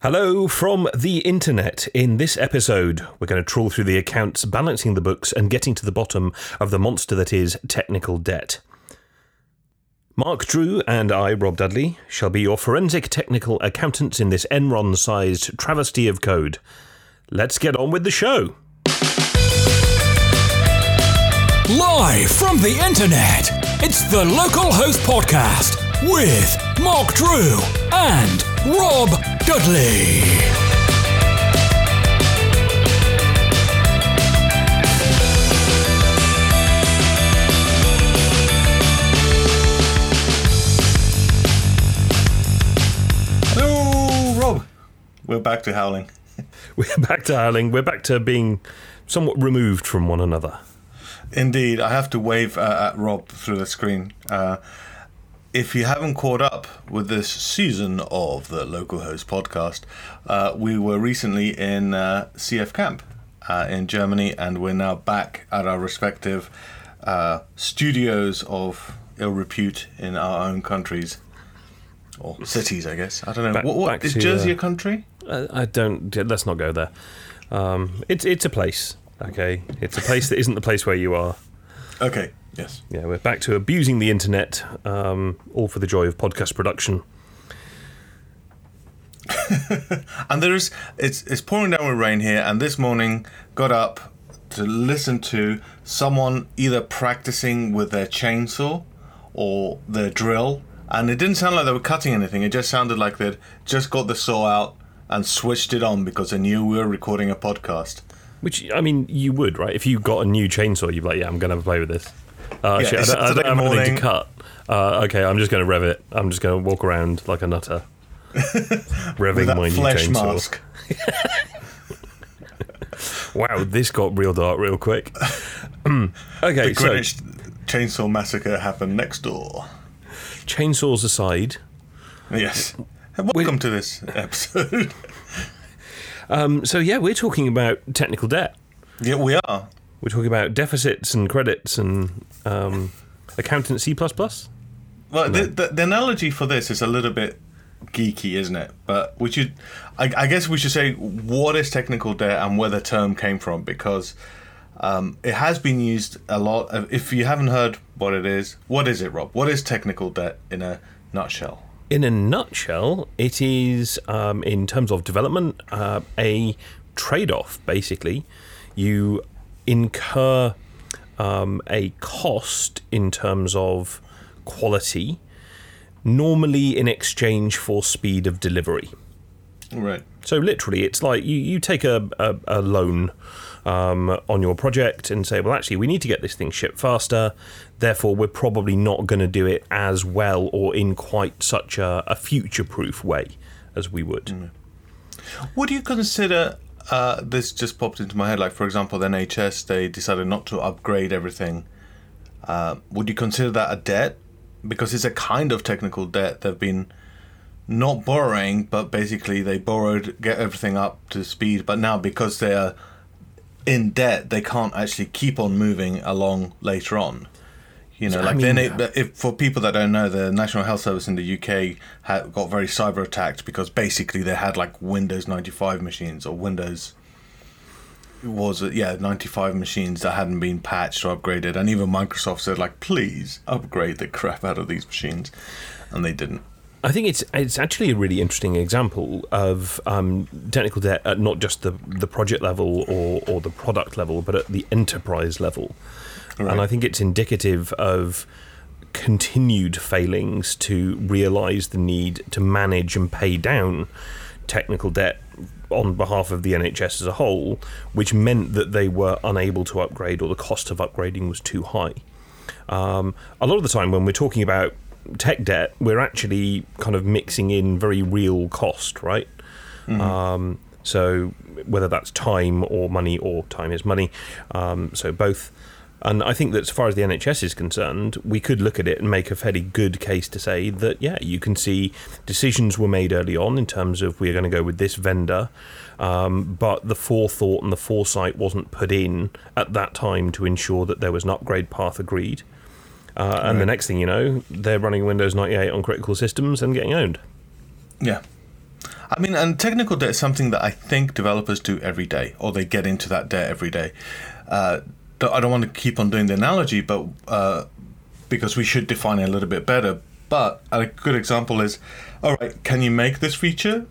Hello from the internet. In this episode, we're going to trawl through the accounts, balancing the books, and getting to the bottom of the monster that is technical debt. Mark Drew and I, Rob Dudley, shall be your forensic technical accountants in this Enron sized travesty of code. Let's get on with the show. Live from the internet, it's the Local Host Podcast with Mark Drew and Rob Dudley. Hello, Rob. We're back to howling. We're back to howling. We're back to being somewhat removed from one another. Indeed, I have to wave uh, at Rob through the screen. Uh, if you haven't caught up with this season of the Local Host podcast, uh, we were recently in uh, CF Camp uh, in Germany, and we're now back at our respective uh, studios of ill repute in our own countries. Or cities, I guess. I don't know. Back- what, what back is Jersey uh, a country? I, I don't. Let's not go there. Um, it's it's a place. Okay, it's a place that isn't the place where you are. Okay. Yes. Yeah, we're back to abusing the internet, um, all for the joy of podcast production. And there is it's it's pouring down with rain here, and this morning got up to listen to someone either practicing with their chainsaw or their drill, and it didn't sound like they were cutting anything. It just sounded like they'd just got the saw out and switched it on because they knew we were recording a podcast. Which I mean, you would right if you got a new chainsaw. You'd be like, yeah, I'm going to have a play with this. Uh, Yeah, shit, I don't, I have anything to cut. Uh, okay, I'm just going to rev it. I'm just going to walk around like a nutter, revving my new flesh chainsaw. mask. Wow, this got real dark real quick. okay, The so Chainsaw Massacre happened next door. chainsaws aside, Yes. And welcome to this episode. um, so yeah, we're talking about technical debt. yeah, we are. We're talking about deficits and credits and um, accountant C plus plus. Well, the, the, the analogy for this is a little bit geeky, isn't it? But we should, I, I guess, we should say what is technical debt and where the term came from because um, it has been used a lot. Uh, If you haven't heard what it is, what is it, Rob? What is technical debt in a nutshell? In a nutshell, it is, um, in terms of development, uh, a trade off, basically. You incur um, a cost in terms of quality, normally in exchange for speed of delivery. Right. So literally, it's like you, you take a, a, a loan um, on your project and say, well, actually, we need to get this thing shipped faster. Therefore, we're probably not going to do it as well or in quite such a, a future-proof way as we would. Would you consider uh, this just popped into my head? Like, for example, the NHS they decided not to upgrade everything. Uh, would you consider that a debt? Because it's a kind of technical debt. They've been not borrowing, but basically they borrowed, get everything up to speed. But now because they are in debt, they can't actually keep on moving along later on. You know, I like mean- then it, if for people that don't know, the National Health Service in the UK had got very cyber attacked because basically they had like Windows 95 machines or Windows was it yeah 95 machines that hadn't been patched or upgraded, and even Microsoft said like please upgrade the crap out of these machines, and they didn't. I think it's it's actually a really interesting example of um, technical debt at not just the, the project level or, or the product level, but at the enterprise level. And I think it's indicative of continued failings to realise the need to manage and pay down technical debt on behalf of the NHS as a whole, which meant that they were unable to upgrade or the cost of upgrading was too high. Um, a lot of the time, when we're talking about tech debt, we're actually kind of mixing in very real cost, right? Um, so whether that's time or money, or time is money, um, so both. And I think that as far as the NHS is concerned, we could look at it and make a fairly good case to say that, yeah, you can see decisions were made early on in terms of we're going to go with this vendor, um, but the forethought and the foresight wasn't put in at that time to ensure that there was an upgrade path agreed. Uh, and the next thing you know, they're running Windows 98 on critical systems and getting owned. Yeah. I mean, and technical debt is something that I think developers do every day, or they get into that debt every day. Uh, I don't want to keep on doing the analogy, but uh, because we should define it a little bit better. But a good example is, all right, can you make this feature?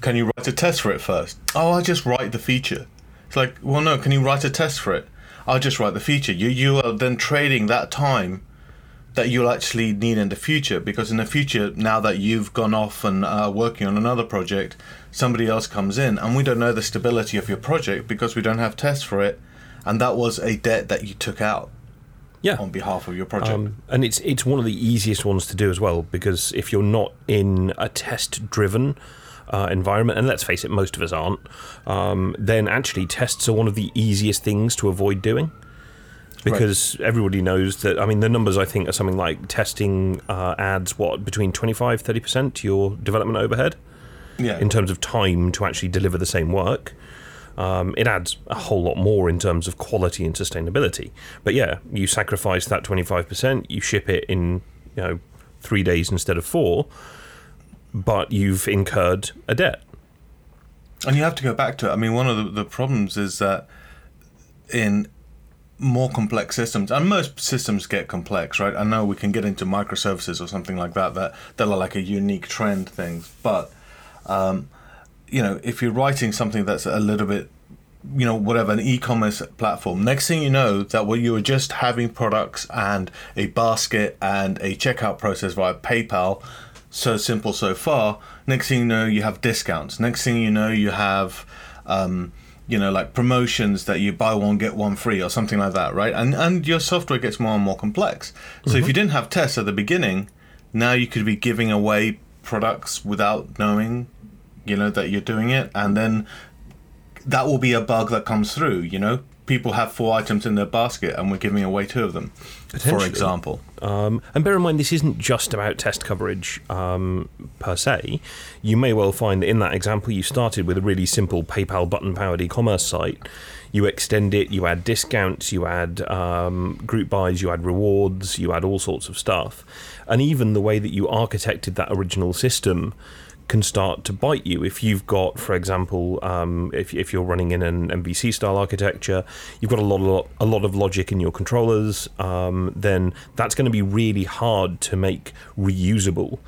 Can you write a test for it first? Oh, I'll just write the feature. It's like, well, no, can you write a test for it? I'll just write the feature. You you are then trading that time that you'll actually need in the future because in the future, now that you've gone off and are working on another project, somebody else comes in and we don't know the stability of your project because we don't have tests for it, and that was a debt that you took out Yeah. on behalf of your project. Um, and it's it's one of the easiest ones to do as well because if you're not in a test driven uh, environment, and let's face it, most of us aren't, um, then actually tests are one of the easiest things to avoid doing. Because everybody knows that, I mean, the numbers I think are something like testing uh, adds what, between 25 30% to your development overhead yeah, in terms of time to actually deliver the same work. Um, it adds a whole lot more in terms of quality and sustainability. But yeah, you sacrifice that 25%, you ship it in, you know, three days instead of four, but you've incurred a debt. And you have to go back to it. I mean, one of the, the problems is that in more complex systems, and most systems get complex, right? I know we can get into microservices or something like that that that are like a unique trend things, but um, you know, if you're writing something that's a little bit, you know, whatever an e-commerce platform, next thing you know, that what you were just having products and a basket and a checkout process via PayPal, so simple so far. Next thing you know, you have discounts. Next thing you know, you have. Um, you know, like promotions that you buy one get one free or something like that, right? And and your software gets more and more complex. So if you didn't have tests at the beginning, now you could be giving away products without knowing, you know, that you're doing it, and then that will be a bug that comes through. You know, people have four items in their basket, and we're giving away two of them, for example. Um, and bear in mind, this isn't just about test coverage um, per se. You may well find that in that example, you started with a really simple PayPal button powered e commerce site. You extend it, you add discounts, you add um, group buys, you add rewards, you add all sorts of stuff. And even the way that you architected that original system can start to bite you if you've got, for example, um, if, if you're running in an MVC style architecture, you've got a lot of a lot of logic in your controllers. Um, then that's going to be really hard to make reusable.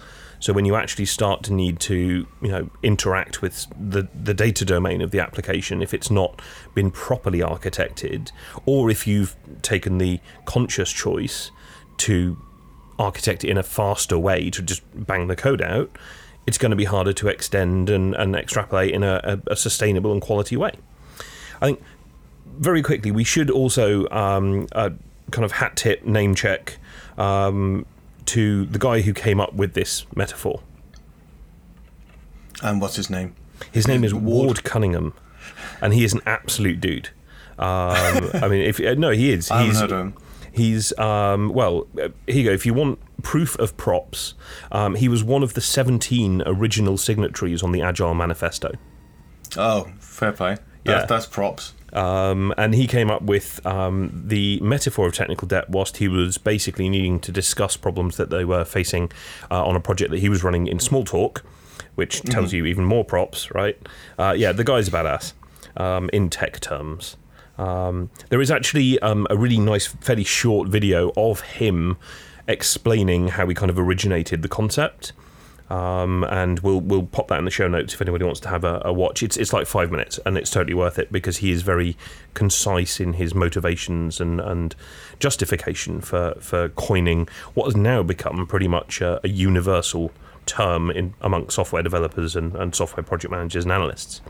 So when you actually start to need to, you know, interact with the the data domain of the application, if it's not been properly architected, or if you've taken the conscious choice to architect it in a faster way to just bang the code out, it's going to be harder to extend and, and extrapolate in a, a, a sustainable and quality way. I think very quickly we should also um, uh, kind of hat tip name check um, to the guy who came up with this metaphor. And what's his name? His name is Ward. Cunningham, and he is an absolute dude. Um, I mean, if uh, no, he is. I haven't He's, heard of him. He's um, well. uh, Here you go. If you want proof of props, um, he was one of the seventeen original signatories on the Agile Manifesto. Oh, fair play. Yeah. That's, props. Um, and he came up with um, the metaphor of technical debt whilst he was basically needing to discuss problems that they were facing uh, on a project that he was running in Smalltalk, which tells you even more props, right? Uh, yeah, the guy's a badass um, in tech terms. Um, there is actually um, a really nice, fairly short video of him explaining how we kind of originated the concept. Um, and we'll we'll pop that in the show notes if anybody wants to have a, a watch. It's it's like five minutes, and it's totally worth it because he is very concise in his motivations and, and justification for, for coining what has now become pretty much a, a universal term in among software developers and, and software project managers and analysts.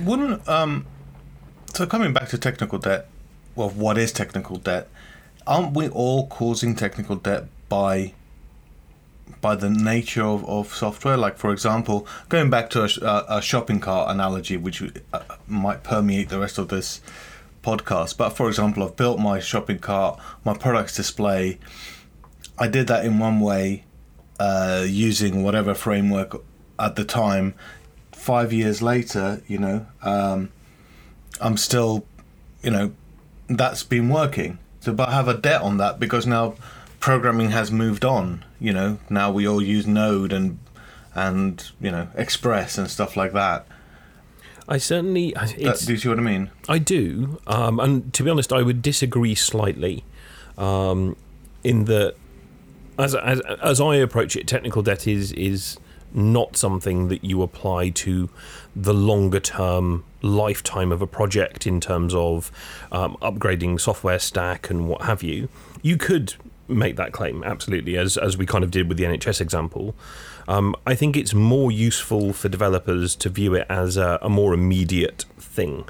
Wouldn't um, so coming back to technical debt, well, what is technical debt? Aren't we all causing technical debt by by the nature of, of software? Like, for example, going back to a, a, shopping cart analogy, which uh, might permeate the rest of this podcast. But for example, I've built my shopping cart, my products display. I did that in one way, uh, using whatever framework at the time. Five years later, you know, um, I'm still, you know, that's been working. So, but I have a debt on that because now programming has moved on. You know, now we all use Node and and you know Express and stuff like that. I certainly. That, do you see what I mean? I do, um, and to be honest, I would disagree slightly, um, in that as, as as I approach it, technical debt is is not something that you apply to the longer term lifetime of a project in terms of um, upgrading software stack and what have you. You could make that claim absolutely, as as we kind of did with the NHS example. Um, I think it's more useful for developers to view it as a, a more immediate thing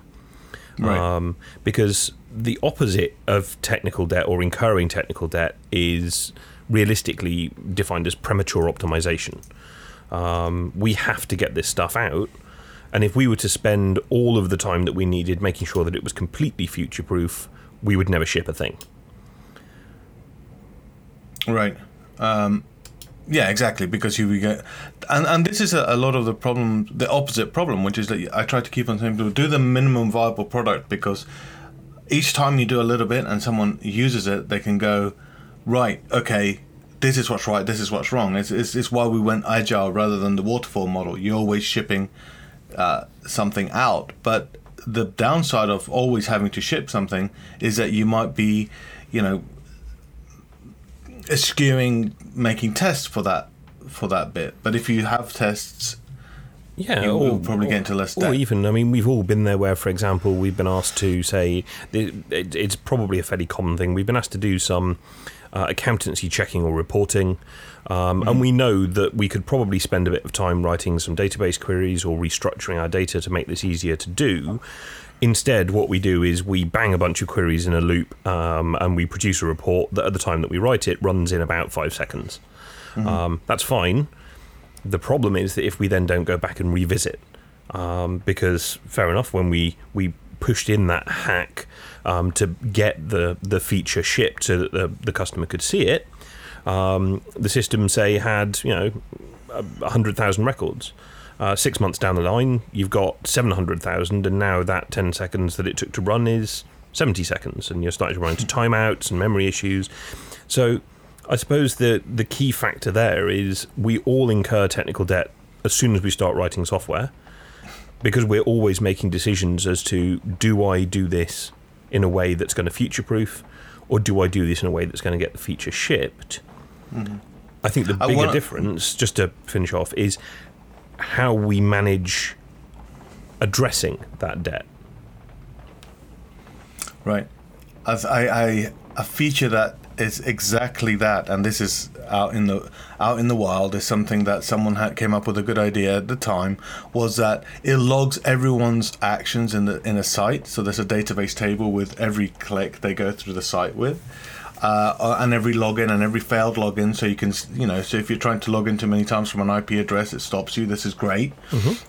Right. um, because the opposite of technical debt or incurring technical debt is realistically defined as premature optimization. Um, we have to get this stuff out, and if we were to spend all of the time that we needed making sure that it was completely future proof, we would never ship a thing. Right. Um, yeah, exactly. Because you get, and and this is a, a lot of the problem, the opposite problem, which is that I try to keep on saying do the minimum viable product because each time you do a little bit and someone uses it, they can go, right, okay, this is what's right, this is what's wrong. It's it's, it's why we went agile rather than the waterfall model. You're always shipping uh, something out, but the downside of always having to ship something is that you might be, you know, skewing making tests for that for that bit. But if you have tests, Yeah, You will probably get into less Or even, I mean, we've all been there where, for example, we've been asked to say, it, it, it's probably a fairly common thing. We've been asked to do some uh, accountancy checking or reporting, um, and we know that we could probably spend a bit of time writing some database queries or restructuring our data to make this easier to do. Instead, what we do is we bang a bunch of queries in a loop um, and we produce a report that at the time that we write it runs in about five seconds. Um, that's fine. The problem is that if we then don't go back and revisit, um, because fair enough, when we we pushed in that hack um, to get the the feature shipped so that the, the customer could see it, um, the system say had you know a hundred thousand records. Uh, six months down the line, you've got seven hundred thousand, and now that ten seconds that it took to run is seventy seconds, and you're starting to run into timeouts and memory issues. So, I suppose the the key factor there is we all incur technical debt as soon as we start writing software, because we're always making decisions as to do I do this in a way that's going to future proof, or do I do this in a way that's going to get the feature shipped. Mm-hmm. I think the bigger wanna- difference, just to finish off, is how we manage addressing that debt. right? As I, I a feature that is exactly that, and this is out in the out in the wild is something that someone had came up with a good idea at the time was that it logs everyone's actions in the in a site. So there's a database table with every click they go through the site with. Uh, and every login and every failed login, so you can, you know, so if you're trying to log in too many times from an IP address, it stops you. This is great,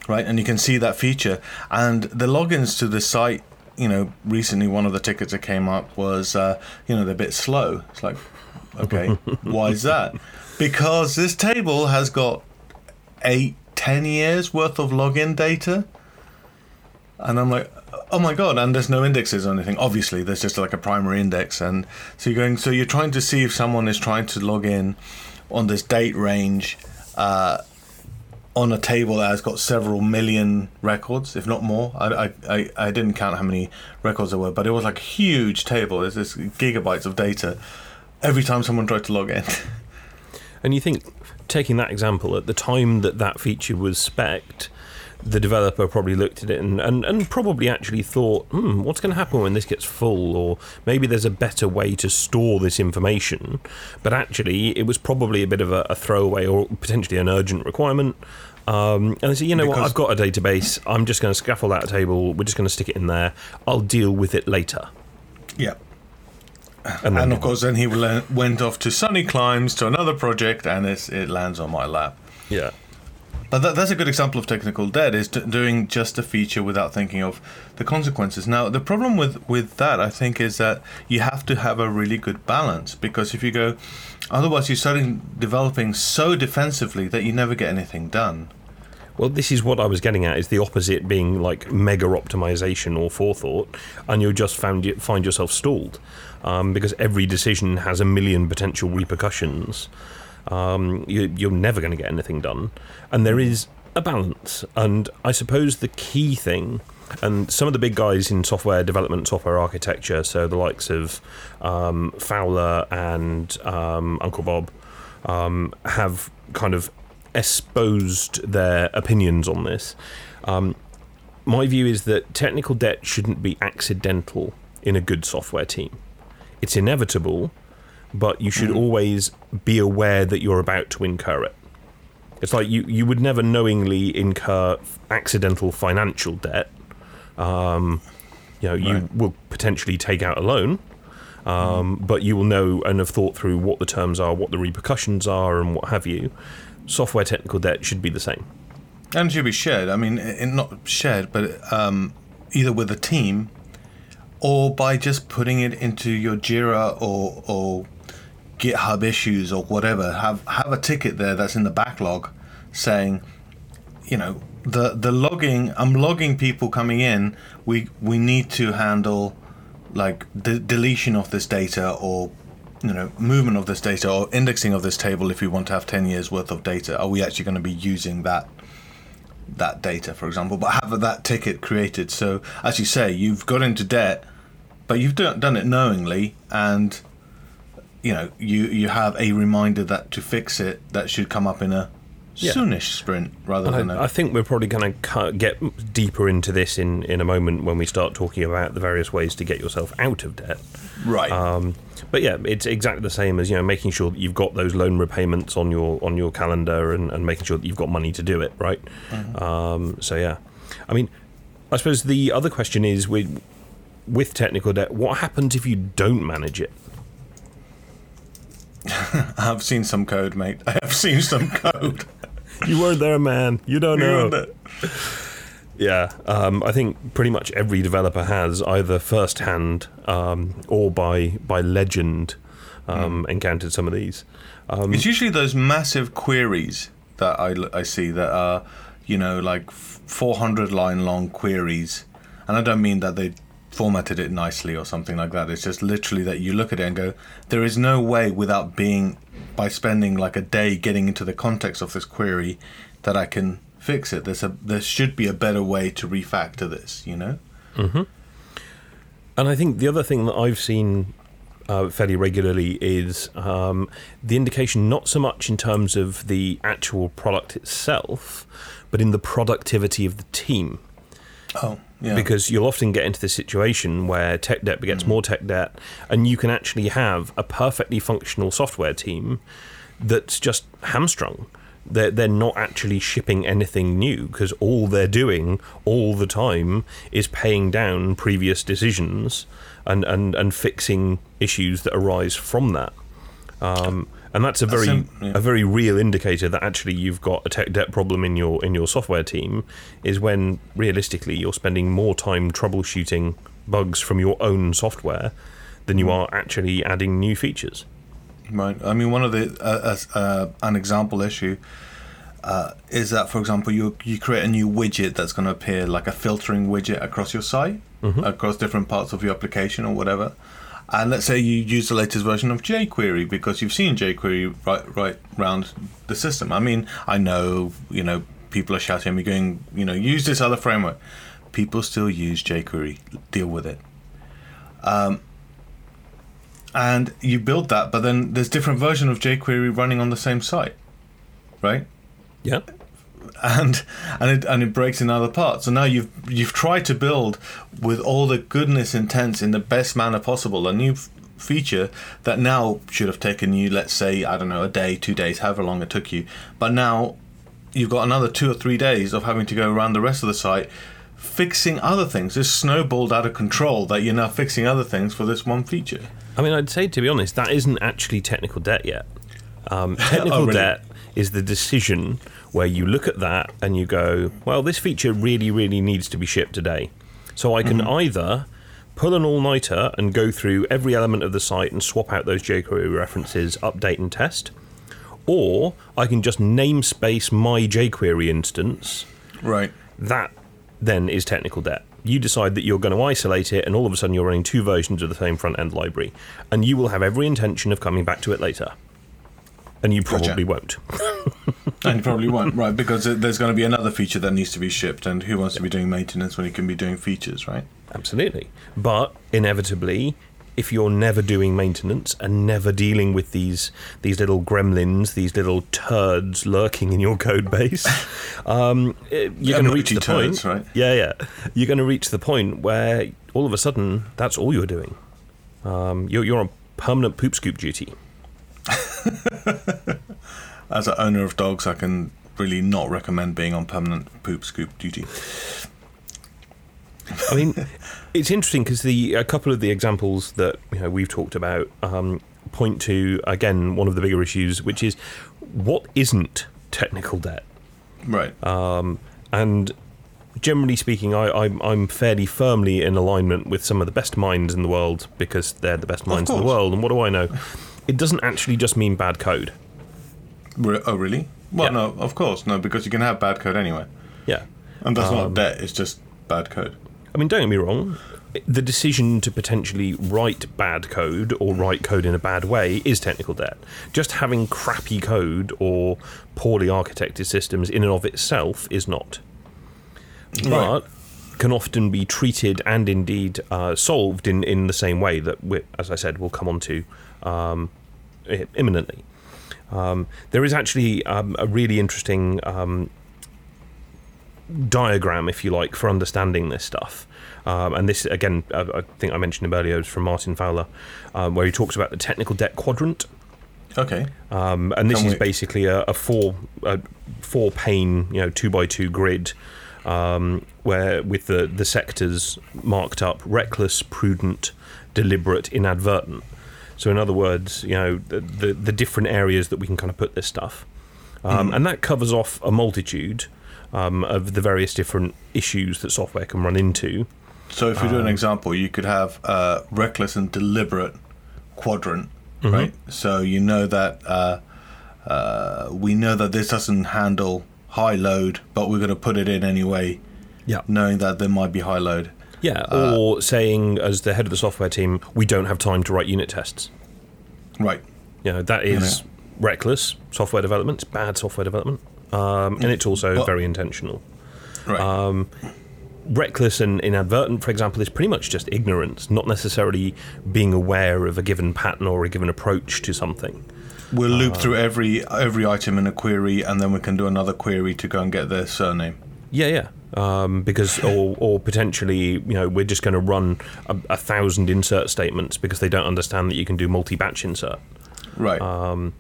right? And you can see that feature. And the logins to the site you know, recently one of the tickets that came up was, uh, you know, they're a bit slow. It's like, okay, why is that? Because this table has got eight, ten years worth of login data. And I'm like, oh my god! And there's no indexes or anything. Obviously, there's just like a primary index, and so you're going. So you're trying to see if someone is trying to log in on this date range uh, on a table that has got several million records, if not more. I, I, I, didn't count how many records there were, but it was like a huge table. There's this gigabytes of data every time someone tried to log in. And you think, taking that example, at the time that that feature was spec'd, the developer probably looked at it and, and, and probably actually thought, hmm, what's going to happen when this gets full? Or maybe there's a better way to store this information. But actually, it was probably a bit of a, a throwaway or potentially an urgent requirement. Um, and they say, you know what, I've got a database. I'm just going to scaffold that table. We're just going to stick it in there. I'll deal with it later. yeah. And, And of course, then he went off to Sunny Climes to another project, and it's, it lands on my lap. yeah. But that, that's a good example of technical debt is d- doing just a feature without thinking of the consequences. Now, the problem with, with that, I think, is that you have to have a really good balance because if you go, otherwise, you're starting developing so defensively that you never get anything done. Well, this is what I was getting at: is the opposite being like mega optimization or forethought, and you'll just found you, find yourself stalled um, because every decision has a million potential repercussions. Um, you, you're never going to get anything done. And there is a balance. And I suppose the key thing, and some of the big guys in software development, software architecture, so the likes of um, Fowler and um, Uncle Bob, um, have kind of exposed their opinions on this. Um, my view is that technical debt shouldn't be accidental in a good software team. It's inevitable, but you should Mm. always be aware that you're about to incur it. It's like you, you would never knowingly incur accidental financial debt. Um, you know, you Right. will potentially take out a loan, um, but you will know and have thought through what the terms are, what the repercussions are, and what have you. Software technical debt should be the same. And it should be shared. I mean, i- not shared, but um, either with a team or by just putting it into your Jira or or GitHub issues or whatever. Have have a ticket there that's in the backlog saying, you know, the the logging. I'm logging people coming in. We we need to handle like the deletion of this data or you know movement of this data or indexing of this table if we want to have 10 years worth of data are we actually going to be using that that data for example but have that ticket created so as you say you've got into debt but you've done, done it knowingly and you know you you have a reminder that to fix it that should come up in a Yeah. soonish sprint rather than And a I, I think we're probably going to get deeper into this in, in a moment when we start talking about the various ways to get yourself out of debt. right Um, but yeah, it's exactly the same as you know making sure that you've got those loan repayments on your on your calendar and, and making sure that you've got money to do it, right? Um, so yeah, I mean, I suppose the other question is with with technical debt, what happens if you don't manage it? i've seen some code mate i have seen some code You weren't there, man. You don't know. Yeah, um, I think pretty much every developer has either firsthand um, or by by legend um, encountered some of these. Um, It's usually those massive queries that I, I see that are, you know, like 400 line long queries. And I don't mean that they formatted it nicely or something like that. It's just literally that you look at it and go, there is no way without being, by spending like a day getting into the context of this query, that I can fix it. There's a there should be a better way to refactor this, you know? And I think the other thing that I've seen uh, fairly regularly is um, the indication not so much in terms of the actual product itself, but in the productivity of the team. Oh, yeah. Because you'll often get into this situation where tech debt begets more tech debt, and you can actually have a perfectly functional software team that's just hamstrung. They're, they're not actually shipping anything new because all they're doing all the time is paying down previous decisions and, and, and fixing issues that arise from that. Um, and that's a very sim- yeah. a very real indicator that actually you've got a tech debt problem in your in your software team is when realistically you're spending more time troubleshooting bugs from your own software than Hmm. you are actually adding new features. Right. I mean, one of the uh, uh, an example issue uh, is that, for example, you you create a new widget that's going to appear like a filtering widget across your site, across different parts of your application or whatever. And let's say you use the latest version of jQuery because you've seen jQuery right right round the system. I mean, I know you know people are shouting at me, going, you know, use this other framework. People still use jQuery. Deal with it um, and you build that, but then there's different version of jQuery running on the same site, right? Yeah. And and it and it breaks in other parts. So now you've you've tried to build with all the goodness intents in the best manner possible a new f- feature that now should have taken you, let's say, I don't know, a day, two days, however long it took you. But now you've got another two or three days of having to go around the rest of the site fixing other things. It's snowballed out of control that you're now fixing other things for this one feature. I mean, I'd say to be honest, that isn't actually technical debt yet. Um, technical Oh, really? debt is the decision where you look at that and you go, well, this feature really, really needs to be shipped today. So I can Mm-hmm. either pull an all nighter and go through every element of the site and swap out those jQuery references, update and test, or I can just namespace my jQuery instance. Right. That then is technical debt. You decide that you're going to isolate it, and all of a sudden you're running two versions of the same front end library, and you will have every intention of coming back to it later. And you probably won't. and you probably won't, right? Because there's going to be another feature that needs to be shipped, and who wants to be doing maintenance when you can be doing features, right? Absolutely. But inevitably, if you're never doing maintenance and never dealing with these these little gremlins, these little turds lurking in your code base, um, you're Yeah, going to reach the point. right? Yeah, yeah. You're going to reach the point where all of a sudden that's all you're doing. Um, you're, you're on permanent poop scoop duty. As an owner of dogs, I can really not recommend being on permanent poop scoop duty. I mean, it's interesting because the a couple of the examples that you know we've talked about um, point to again one of the bigger issues, which is what isn't technical debt, Right. and generally speaking, I, I'm I'm fairly firmly in alignment with some of the best minds in the world because they're the best minds in the world. And what do I know? It doesn't actually just mean bad code. Re- oh, really? Well, Yeah. no, of course, no, because you can have bad code anyway, Yeah. and that's Um, not debt; it's just bad code. I mean, don't get me wrong. The decision to potentially write bad code or write code in a bad way is technical debt. Just having crappy code or poorly architected systems in and of itself is not. But can often be treated and indeed uh, solved in, in the same way that, we, as I said, we'll come on to um, imminently. Um, there is actually um, a really interesting um, diagram, if you like, for understanding this stuff. Um, and this, again, uh, I think I mentioned him earlier, is from Martin Fowler, um, where he talks about the technical debt quadrant. Okay. Um, and this Can is we- basically a, a four a four pane, you know, two by two grid, um, where with the the sectors marked up: reckless, prudent, deliberate, inadvertent. So, in other words, you know, the the, the different areas that we can kind of put this stuff, um, and that covers off a multitude um, of the various different issues that software can run into. So if we Um, do an example, you could have a reckless and deliberate quadrant, Mm-hmm. right? So you know that uh, uh, we know that this doesn't handle high load, but we're going to put it in anyway, Yeah. knowing that there might be high load. Yeah, or saying as the head of the software team, we don't have time to write unit tests. Right. You know, that is reckless software development, it's bad software development, um, and it's also But- very intentional. Right. Um, Reckless and inadvertent, for example, is pretty much just ignorance, not necessarily being aware of a given pattern or a given approach to something. we'll loop uh, through every every item in a query, and then we can do another query to go and get their surname. Yeah, yeah. Um, because, or, or potentially, you know, we're just going to run a, a thousand insert statements because they don't understand that you can do multi-batch insert. Right. Um,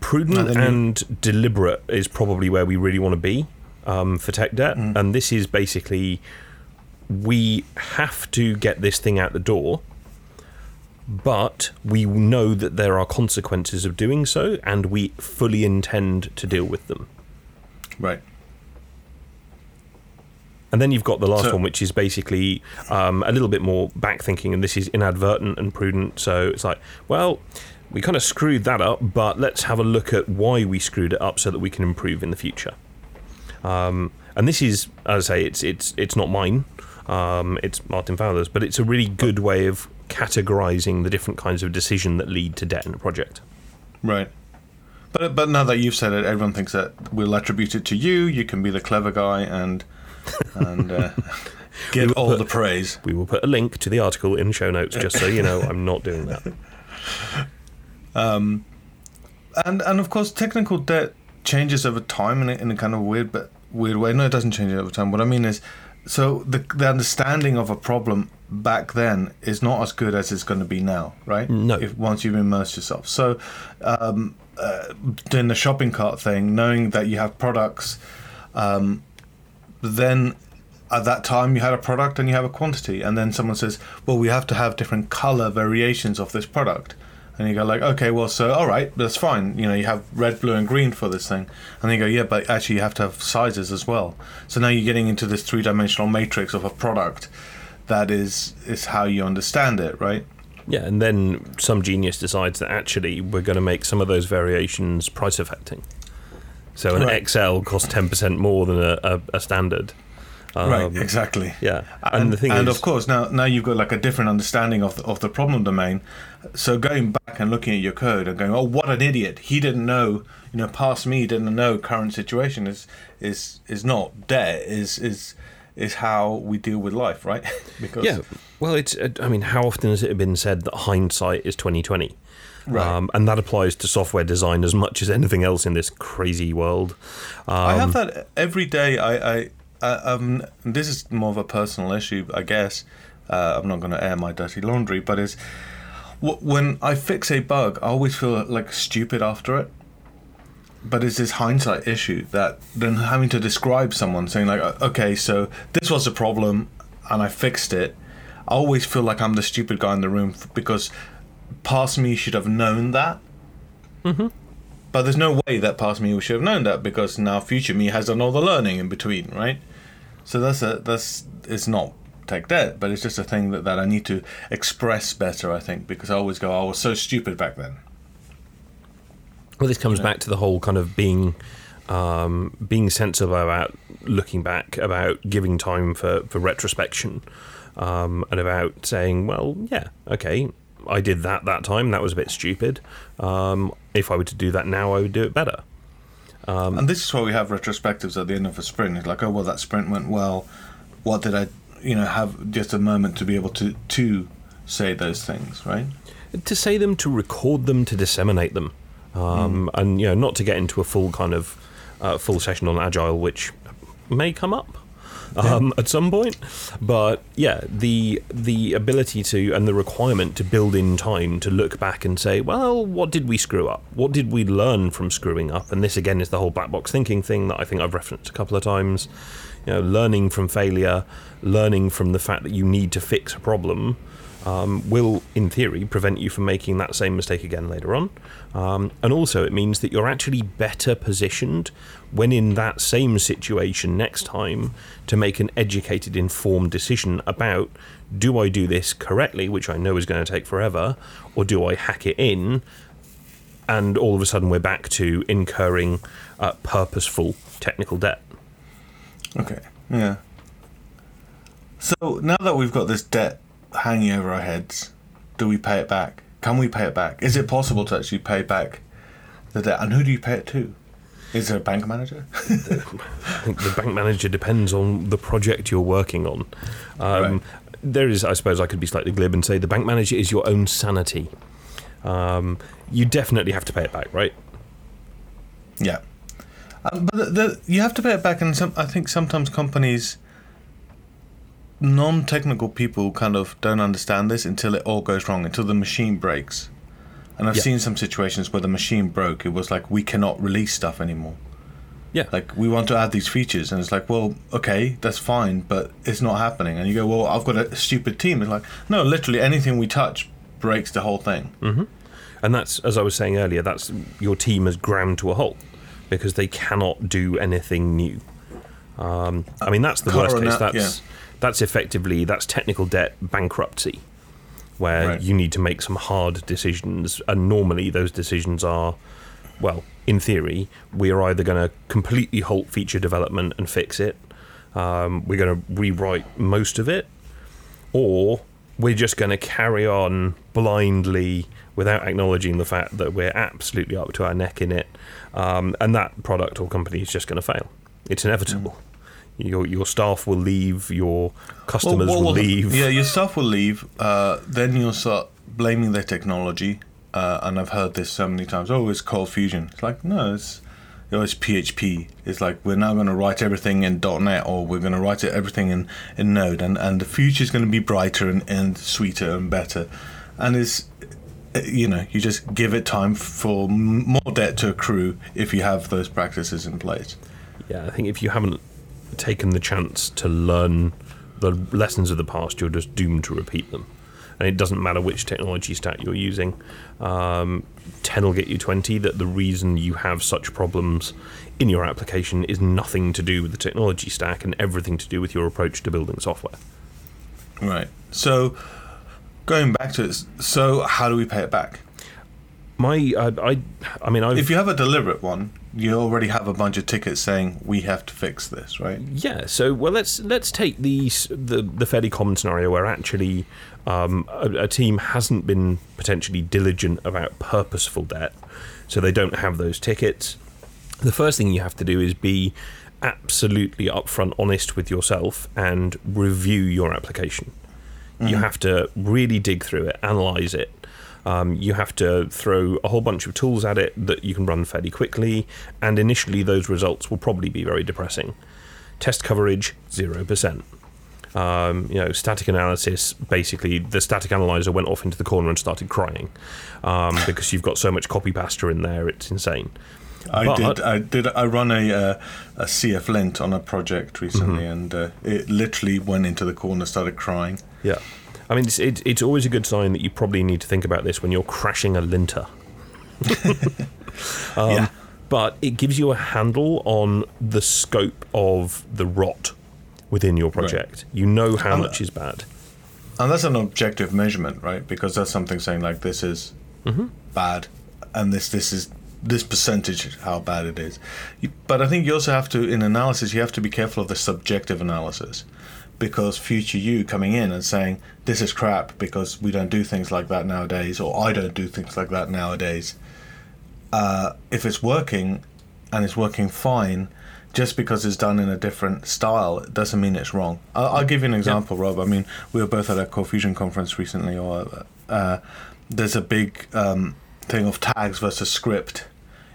prudent And you- deliberate is probably where we really want to be um, for tech debt. And this is basically we have to get this thing out the door, but we know that there are consequences of doing so, and we fully intend to deal with them. right. And then you've got the last So- one, which is basically um, a little bit more back thinking, and this is inadvertent and prudent. So it's like, well, we kind of screwed that up, but let's have a look at why we screwed it up so that we can improve in the future. Um, and this is, as I say, it's it's it's not mine. Um, it's Martin Fowler's, but it's a really good way of categorizing the different kinds of decision that lead to debt in a project. Right. But but now that you've said it, everyone thinks that we'll attribute it to you. You can be the clever guy and and uh, will all put- the praise. We will put a link to the article in the show notes, just so you know I'm not doing that. Um, And and of course, technical debt changes over time in a, in a kind of weird but weird way. No, it doesn't change over time. What I mean is, so the the understanding of a problem back then is not as good as it's going to be now, right? No. If once you've immersed yourself, so um, uh, doing the shopping cart thing, knowing that you have products, um, then at that time you had a product and you have a quantity and then someone says well we have to have different color variations of this product. And you go like okay well so all right that's fine. You know you have red blue and green for this thing. And then you go yeah but actually you have to have sizes as well. So now you're getting into this three-dimensional matrix of a product that is is how you understand it right? Yeah, and then some genius decides that actually we're going to make some of those variations price affecting. So an Right. XL costs ten percent more than a, a, a standard, right, Um, exactly. Yeah, and, the thing and is, of course now now you've got like a different understanding of the, of the problem domain so going back and looking at your code and going oh what an idiot he didn't know you know past me didn't know current situation is is is not debt is is is how we deal with life right because Yeah, well, it's. uh, I mean, how often has it been said that hindsight is twenty twenty? Right. Um, and that applies to software design as much as anything else in this crazy world. Um, I have that every day. I, I, I um, this is more of a personal issue, I guess. Uh, I'm not going to air my dirty laundry, but is when I fix a bug, I always feel like stupid after it. But it's this hindsight issue that then having to describe someone saying like, okay, so this was a problem, and I fixed it. I always feel like I'm the stupid guy in the room because past me should have known that. But there's no way that past me should have known that because now future me has done all the learning in between, right? So that's a that's it's not tech debt, but it's just a thing that, that I need to express better, I think, because I always go, I was so stupid back then. Well, this comes back to the whole kind of being um, being sensible about looking back, about giving time for, for retrospection, um, and about saying, well, yeah, okay, I did that that time. That was a bit stupid. Um, if I were to do that now, I would do it better. and this is why we have retrospectives at the end of a sprint. It's like, oh well, that sprint went well. What did I, you know, have just a moment to be able to to say those things, right? to say them, to record them, to disseminate them, um, and you know, not to get into a full kind of uh, full session on agile, which may come up um, at some point. But yeah, the the ability to and the requirement to build in time to look back and say, well, what did we screw up? What did we learn from screwing up? And this again is the whole black box thinking thing that I think I've referenced a couple of times. You know, learning from failure, learning from the fact that you need to fix a problem um, will, in theory, prevent you from making that same mistake again later on. Um, and also, it means that you're actually better positioned when in that same situation next time to make an educated, informed decision about do I do this correctly, which I know is going to take forever, or do I hack it in? And all of a sudden, we're back to incurring uh, purposeful technical debt. Okay. Yeah. So now that we've got this debt hanging over our heads, do we pay it back? Can we pay it back? Is it possible to actually pay back the debt? And who do you pay it to? Is there a bank manager? I think the bank manager depends on the project you're working on. Um, Right. There is, I suppose, I could be slightly glib and say the bank manager is your own sanity. Um, you definitely have to pay it back, right? yeah. Um, but the, the, you have to pay it back, and some, I think sometimes companies, non-technical people, kind of don't understand this until it all goes wrong, until the machine breaks. And I've Yeah. seen some situations where the machine broke. It was like we cannot release stuff anymore. Yeah. like we want to add these features and it's like well okay that's fine but it's not happening and you go well i've got a stupid team it's like no literally anything we touch breaks the whole thing And that's, as I was saying earlier, that's your team has ground to a halt because they cannot do anything new. Um, I mean, that's the worst case. That's yeah. That's effectively that's technical debt bankruptcy, where Right. you need to make some hard decisions, and normally those decisions are, well, in theory, we are either going to completely halt feature development and fix it, um, we're going to rewrite most of it, or we're just going to carry on blindly without acknowledging the fact that we're absolutely up to our neck in it, um, and that product or company is just going to fail. It's inevitable. Your your staff will leave. Your customers Well, will leave. yeah your staff will leave uh, then you'll start blaming their technology uh, and i've heard this so many times oh it's ColdFusion it's like no it's oh, it's php it's like we're now going to write everything in net or we're going to write it, everything in, in node and, and the future is going to be brighter and, and sweeter and better and it's you know you just give it time for more debt to accrue if you have those practices in place Yeah, I think if you haven't taken the chance to learn the lessons of the past, you're just doomed to repeat them. And it doesn't matter which technology stack you're using. Um, 10 will get you 20, that the reason you have such problems in your application is nothing to do with the technology stack and everything to do with your approach to building software. right so going back to it so how do we pay it back My, uh, I, I mean, I've, if you have a deliberate one, you already have a bunch of tickets saying we have to fix this, right? Yeah. So well, let's let's take the the, the fairly common scenario where actually um, a, a team hasn't been potentially diligent about purposeful debt, so they don't have those tickets. The first thing you have to do is be absolutely upfront, honest with yourself, and review your application. You have to really dig through it, analyze it. Um, you have to throw a whole bunch of tools at it that you can run fairly quickly, and initially those results will probably be very depressing. Test coverage, 0%. Um, you know, static analysis, basically, the static analyzer went off into the corner and started crying um, because you've got so much copy pasta in there, it's insane. I But- did. I did. I run a uh, a CF lint on a project recently, and uh, it literally went into the corner, started crying. Yeah. I mean, it's, it, it's always a good sign that you probably need to think about this when you're crashing a linter. Um, yeah. But it gives you a handle on the scope of the rot within your project. You know how Um, much is bad. And that's an objective measurement, right? Because that's something saying like this is bad, and this this is this percentage how bad it is. But I think you also have to, in analysis, you have to be careful of the subjective analysis, because future you coming in and saying this is crap because we don't do things like that nowadays, or I don't do things like that nowadays. Uh, if it's working, and it's working fine. Just because it's done in a different style it doesn't mean it's wrong. I'll, I'll give you an example, Rob. I mean, we were both at a ColdFusion conference recently, or uh, there's a big um, thing of tags versus script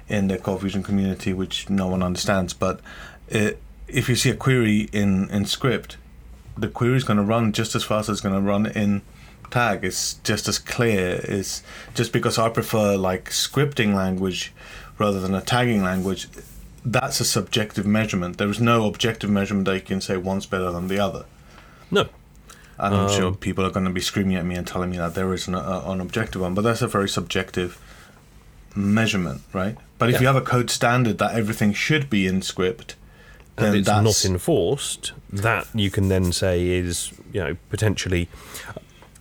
in the ColdFusion community, which no one understands. But it, if you see a query in, in script, the query is going to run just as fast as it's going to run in tag. It's just as clear. It's just because I prefer like scripting language rather than a tagging language. That's a subjective measurement. There is no objective measurement that you can say one's better than the other. No. And I'm sure people are going to be screaming at me and telling me that there is an, uh, an objective one, but that's a very subjective measurement, right? But if Yeah. you have a code standard that everything should be in script, then and it's not enforced, that you can then say is, you know, potentially,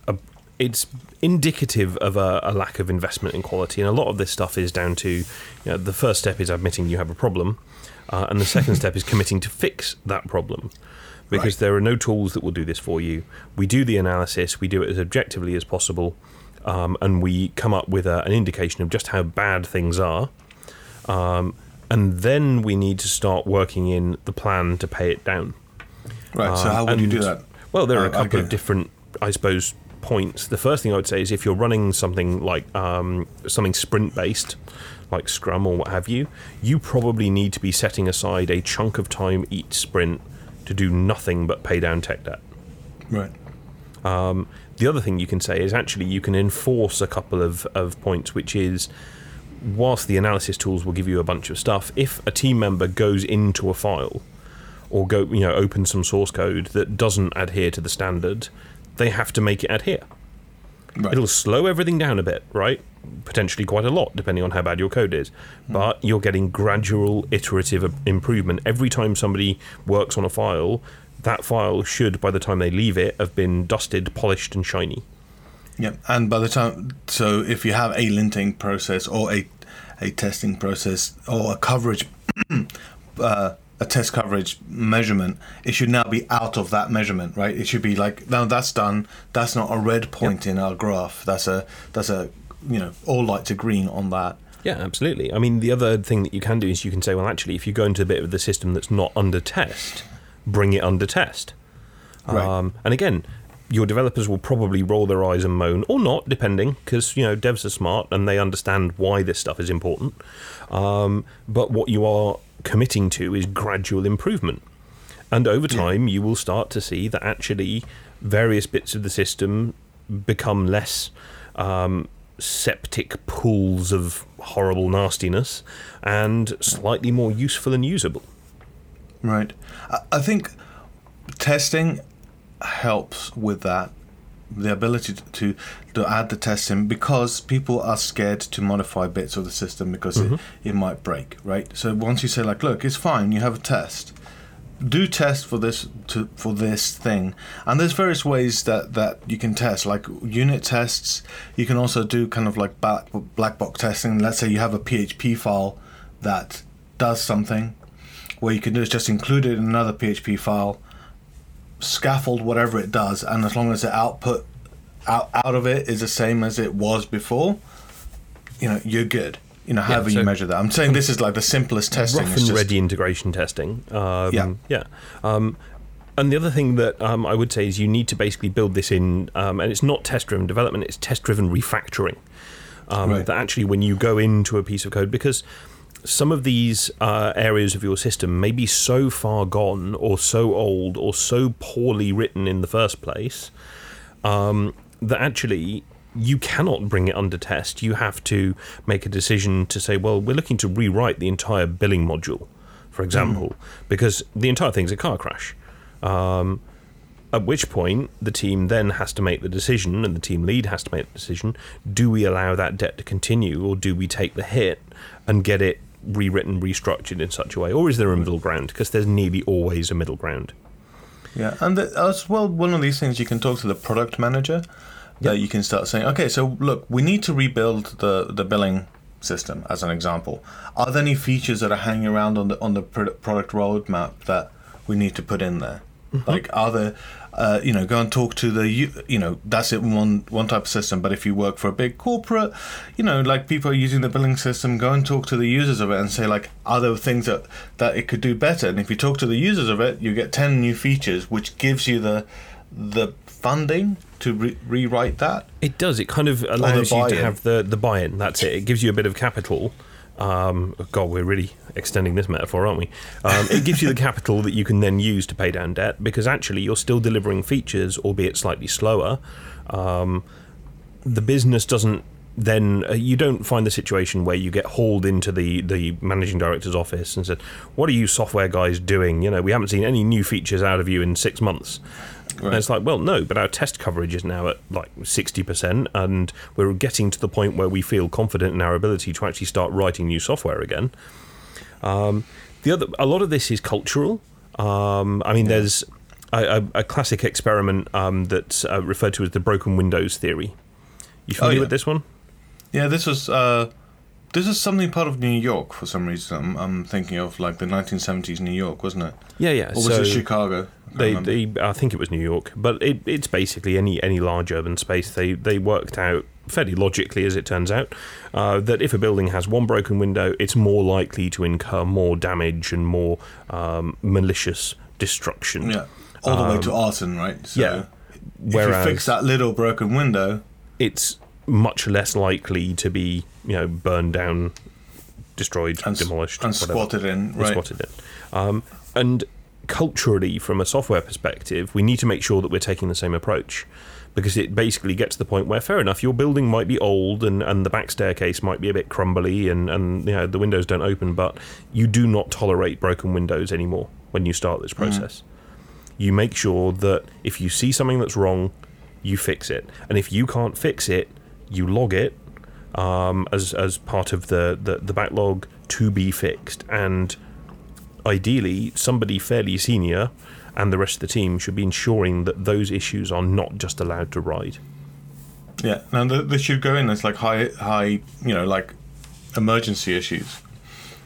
a, it's indicative of a, a lack of investment in quality. And a lot of this stuff is down to, you know, the first step is admitting you have a problem, uh, and the second step is committing to fix that problem. Because Right. there are no tools that will do this for you. We do the analysis, we do it as objectively as possible, um, and we come up with a, an indication of just how bad things are Um, and then we need to start working in the plan to pay it down. right. So how would you do that? Well, there are a couple of different, I suppose, points. The first thing I would say is if you're running something like um, something sprint based, like Scrum or what have you, you probably need to be setting aside a chunk of time each sprint to do nothing but pay down tech debt. Right. The other thing you can say is actually you can enforce a couple of, of points, which is whilst the analysis tools will give you a bunch of stuff, if a team member goes into a file or go you know open some source code that doesn't adhere to the standard, they have to make it adhere. Right. It'll slow everything down a bit, right? Potentially quite a lot, depending on how bad your code is. Hmm. But you're getting gradual, iterative improvement. Every time somebody works on a file, that file should, by the time they leave it, have been dusted, polished, and shiny. Yeah, and by the time, so if you have a linting process or a a testing process or a coverage, uh, a test coverage measurement, it should now be out of that measurement, right? It should be like, no, that's done. That's not a red point in our graph. That's a that's a you know all lights are green on that. Yeah, absolutely. I mean, the other thing that you can do is you can say, well, actually, if you go into a bit of the system that's not under test, bring it under test. Right. Um, and again, your developers will probably roll their eyes and moan, or not, depending, because you know devs are smart and they understand why this stuff is important. Um, but what you are committing to is gradual improvement, and over time, you will start to see that actually various bits of the system become less um, septic pools of horrible nastiness and slightly more useful and usable. Right. I, I think testing helps with that. The ability to, to add the testing because people are scared to modify bits of the system because it, mm-hmm. it might break, right? So once you say like, look, it's fine, you have a test. Do test for this to for this thing, and there's various ways that that you can test, like unit tests. You can also do kind of like black black box testing. Let's say you have a PHP file that does something. What you can do is just include it in another PHP file, scaffold whatever it does, and as long as the output out, out of it is the same as it was before, you know, you're good. You know, however so- you measure that. I'm saying this is like the simplest testing. rough and just- ready integration testing. Um, Yeah. yeah. Um, and the other thing that um, I would say is you need to basically build this in, um, and it's not test-driven development; it's test-driven refactoring. Um, Right. That actually, when you go into a piece of code, because some of these uh, areas of your system may be so far gone, or so old, or so poorly written in the first place, um, that actually you cannot bring it under test. You have to make a decision to say, well, we're looking to rewrite the entire billing module, for example, because the entire thing's a car crash. Um, at which point, the team then has to make the decision, and the team lead has to make the decision do we allow that debt to continue, or do we take the hit and get it rewritten, restructured in such a way? Or is there a middle ground? Because there's nearly always a middle ground. Yeah, and the, as well, one of these things you can talk to the product manager. Uh, that you can start saying, okay, so look, we need to rebuild the the billing system as an example. Are there any features that are hanging around on the on the product roadmap that we need to put in there? Mm-hmm. Like, are there, uh, you know, go and talk to the, you know, that's it one one type of system. But if you work for a big corporate, you know, like people are using the billing system, go and talk to the users of it and say like, are there things that that it could do better? And if you talk to the users of it, you get ten new features, which gives you the the funding to re- rewrite that. It does. It kind of allows you to have the the buy-in. That's it. It gives you a bit of capital. Um, God, we're really extending this metaphor, aren't we? Um, it gives you the capital that you can then use to pay down debt because actually you're still delivering features, albeit slightly slower. Um, the business doesn't then uh, you don't find the situation where you get hauled into the the managing director's office and said, "What are you software guys doing? You know, we haven't seen any new features out of you in six months." And it's like, well, no, but our test coverage is now at like sixty percent, and we're getting to the point where we feel confident in our ability to actually start writing new software again. Um, the other, a lot of this is cultural. Um, I mean, there's a, a, a classic experiment um, that's uh, referred to as the broken windows theory. You familiar yeah. with this one? Yeah, this was uh, this is something part of New York for some reason. I'm, I'm thinking of like the 1970s New York, wasn't it? Yeah, yeah. Or was so it Chicago? I They, remember. they, I think it was New York, but it, it's basically any any large urban space. They they worked out fairly logically, as it turns out, uh, that if a building has one broken window, it's more likely to incur more damage and more um, malicious destruction. yeah, all the way to arson, right? So Um, yeah. If Whereas- you fix that little broken window, It's much less likely to be you know burned down, destroyed, and, demolished, and whatever. squatted in, right? spotted it. Um, and culturally, from a software perspective, we need to make sure that we're taking the same approach because it basically gets to the point where, fair enough, your building might be old and, and the back staircase might be a bit crumbly and, and you know the windows don't open, but you do not tolerate broken windows anymore when you start this process. You make sure that if you see something that's wrong, you fix it, and if you can't fix it, you log it um, as as part of the, the the backlog to be fixed, and ideally somebody fairly senior and the rest of the team should be ensuring that those issues are not just allowed to ride. Yeah, and they, should go in as like high, high, you know, like emergency issues,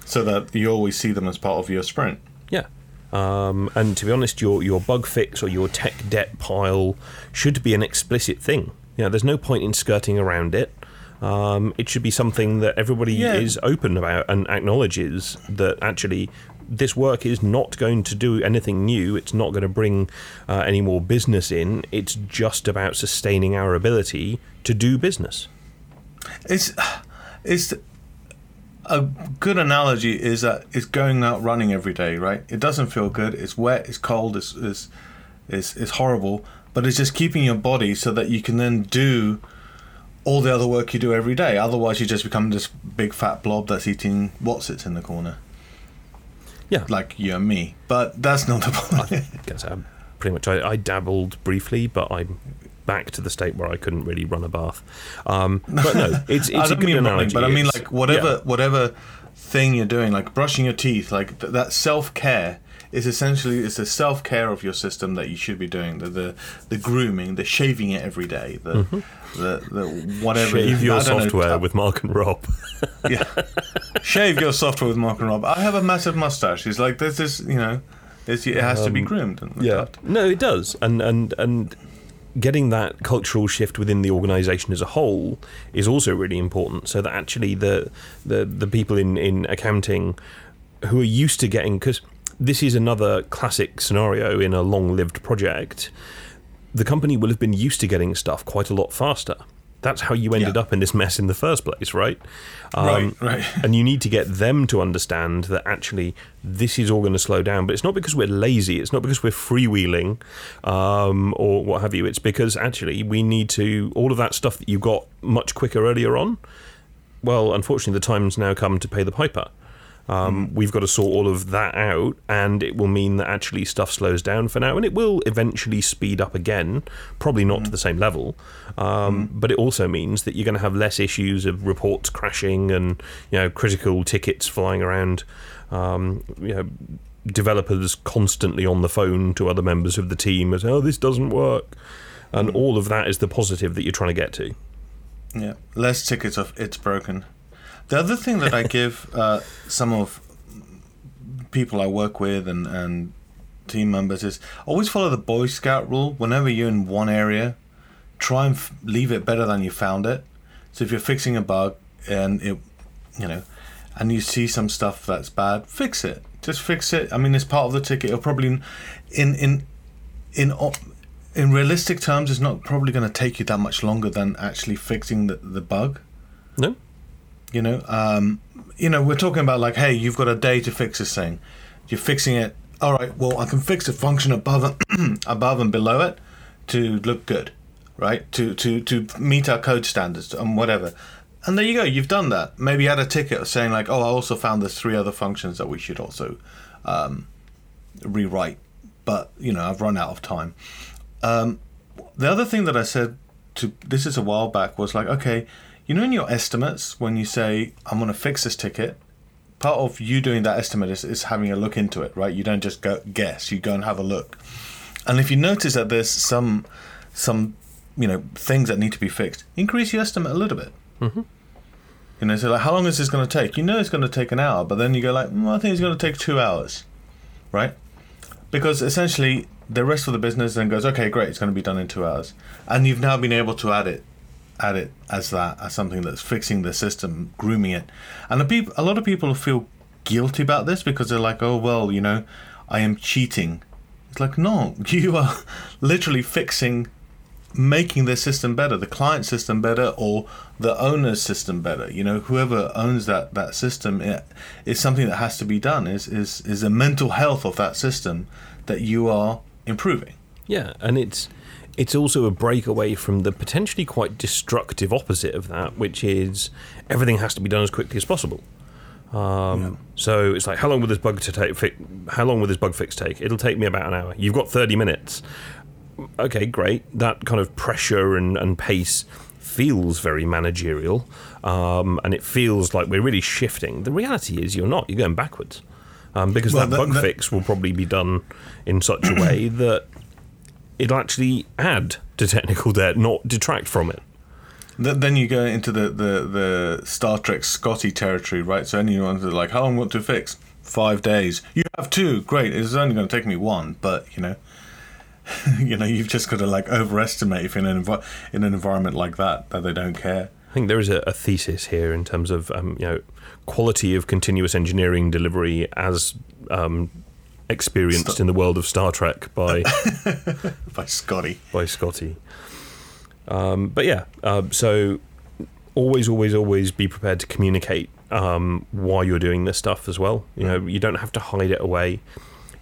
so that you always see them as part of your sprint. Yeah. Um, and to be honest, your your bug fix or your tech debt pile should be an explicit thing. You know, there's no point in skirting around it. Um, it should be something that everybody Yeah. is open about and acknowledges that actually this work is not going to do anything new. It's not going to bring uh, any more business in. It's just about sustaining our ability to do business. It's it's a good analogy is that it's going out running every day, right? It doesn't feel good. It's wet. It's cold. It's it's it's, it's horrible. But it's just keeping your body so that you can then do all the other work you do every day. Otherwise, you just become this big fat blob that's eating what sits in the corner, Yeah, like you and me. But that's not the point. guess I'm pretty much I, I dabbled briefly, but I'm back to the state where I couldn't really run a bath. Um, but no, it's it's I a don't good mean running, analogy. but I mean It's- like whatever yeah. whatever thing you're doing, like brushing your teeth, like th- that self care it's essentially it's a self care of your system that you should be doing. The the, the grooming, the shaving it every day, the the, the whatever. Mm-hmm. Shave your don't know, software with Mark and Rob. yeah. Shave your software with Mark and Rob. I have a massive mustache. He's like, this is, you know, it's, it has to be groomed. And cut. No, it does, and and and getting that cultural shift within the organisation as a whole is also really important. So that actually the the the people in in accounting who are used to getting because this is another classic scenario in a long-lived project. The company will have been used to getting stuff quite a lot faster. That's how you ended Yeah. up in this mess in the first place, right? Right, right. and you need to get them to understand that actually this is all going to slow down. But it's not because we're lazy. It's not because we're freewheeling um, or what have you. It's because actually we need to all of that stuff that you got much quicker earlier on. Well, unfortunately, the time's now come to pay the piper. Um, We've got to sort all of that out, and it will mean that actually stuff slows down for now, and it will eventually speed up again. Probably not to the same level, um, but it also means that you're going to have less issues of reports crashing and you know critical tickets flying around. Um, you know, developers constantly on the phone to other members of the team as, "Oh, this doesn't work," and all of that is the positive that you're trying to get to. Yeah, less tickets of it's broken. The other thing that I give uh, some of people I work with and, and team members is always follow the Boy Scout rule. Whenever you're in one area, try and f- leave it better than you found it. So if you're fixing a bug and it, you know, and you see some stuff that's bad, fix it. Just fix it. I mean, it's part of the ticket. It'll probably in in in in realistic terms, it's not probably going to take you that much longer than actually fixing the, the bug. No, You know, um, you know, we're talking about like, hey, you've got a day to fix this thing. You're fixing it. All right. Well, I can fix a function above, and above and below it to look good, right? To to to meet our code standards and whatever. And there you go. You've done that. Maybe add a ticket saying like, oh, I also found there's three other functions that we should also um, rewrite. But you know, I've run out of time. Um, the other thing that I said to this is a while back was like, okay, you know, in your estimates, when you say I'm going to fix this ticket, part of you doing that estimate is, is having a look into it, right? You don't just go guess; you go and have a look. And if you notice that there's some some you know things that need to be fixed, increase your estimate a little bit. Mm-hmm. You know, so like, how long is this going to take? You know, it's going to take an hour, but then you go like, mm, I think it's going to take two hours, right? because essentially the rest of the business then goes okay great it's going to be done in two hours and you've now been able to add it add it as that as something that's fixing the system grooming it. And the people a lot of people feel guilty about this because they're like oh well you know i am cheating. It's like no you are literally fixing making the system better the client system better or the owner's system better. You know whoever owns that that system it is something that has to be done. Is is is the mental health of that system that you are improving. Yeah, and it's it's also a breakaway from the potentially quite destructive opposite of that, which is everything has to be done as quickly as possible. Um, So it's like, how long will this bug to take? Fi- how long will this bug fix take? It'll take me about an hour. You've got thirty minutes. Okay, great. That kind of pressure and, and pace feels very managerial, um, and it feels like we're really shifting. The reality is, you're not. You're going backwards. Um, because Well, that that- bug that- fix will probably be done in such a way that it'll actually add to technical debt, not detract from it. Then you go into the, the, the Star Trek Scotty territory, right? So anyone's like, how long want to fix? Five days. You have two. Great. It's only going to take me one, but you know, you know, you've just got to like overestimate if in an in an environment like that that they don't care. I think there is a, a thesis here in terms of um, you know quality of continuous engineering delivery as um, experienced in the world of Star Trek by By Scotty. by Scotty. Um, but yeah, uh, so always, always, always be prepared to communicate um, why you're doing this stuff as well. You know, you don't have to hide it away.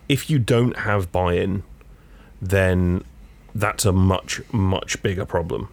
If you don't have buy-in, then that's a much, much bigger problem.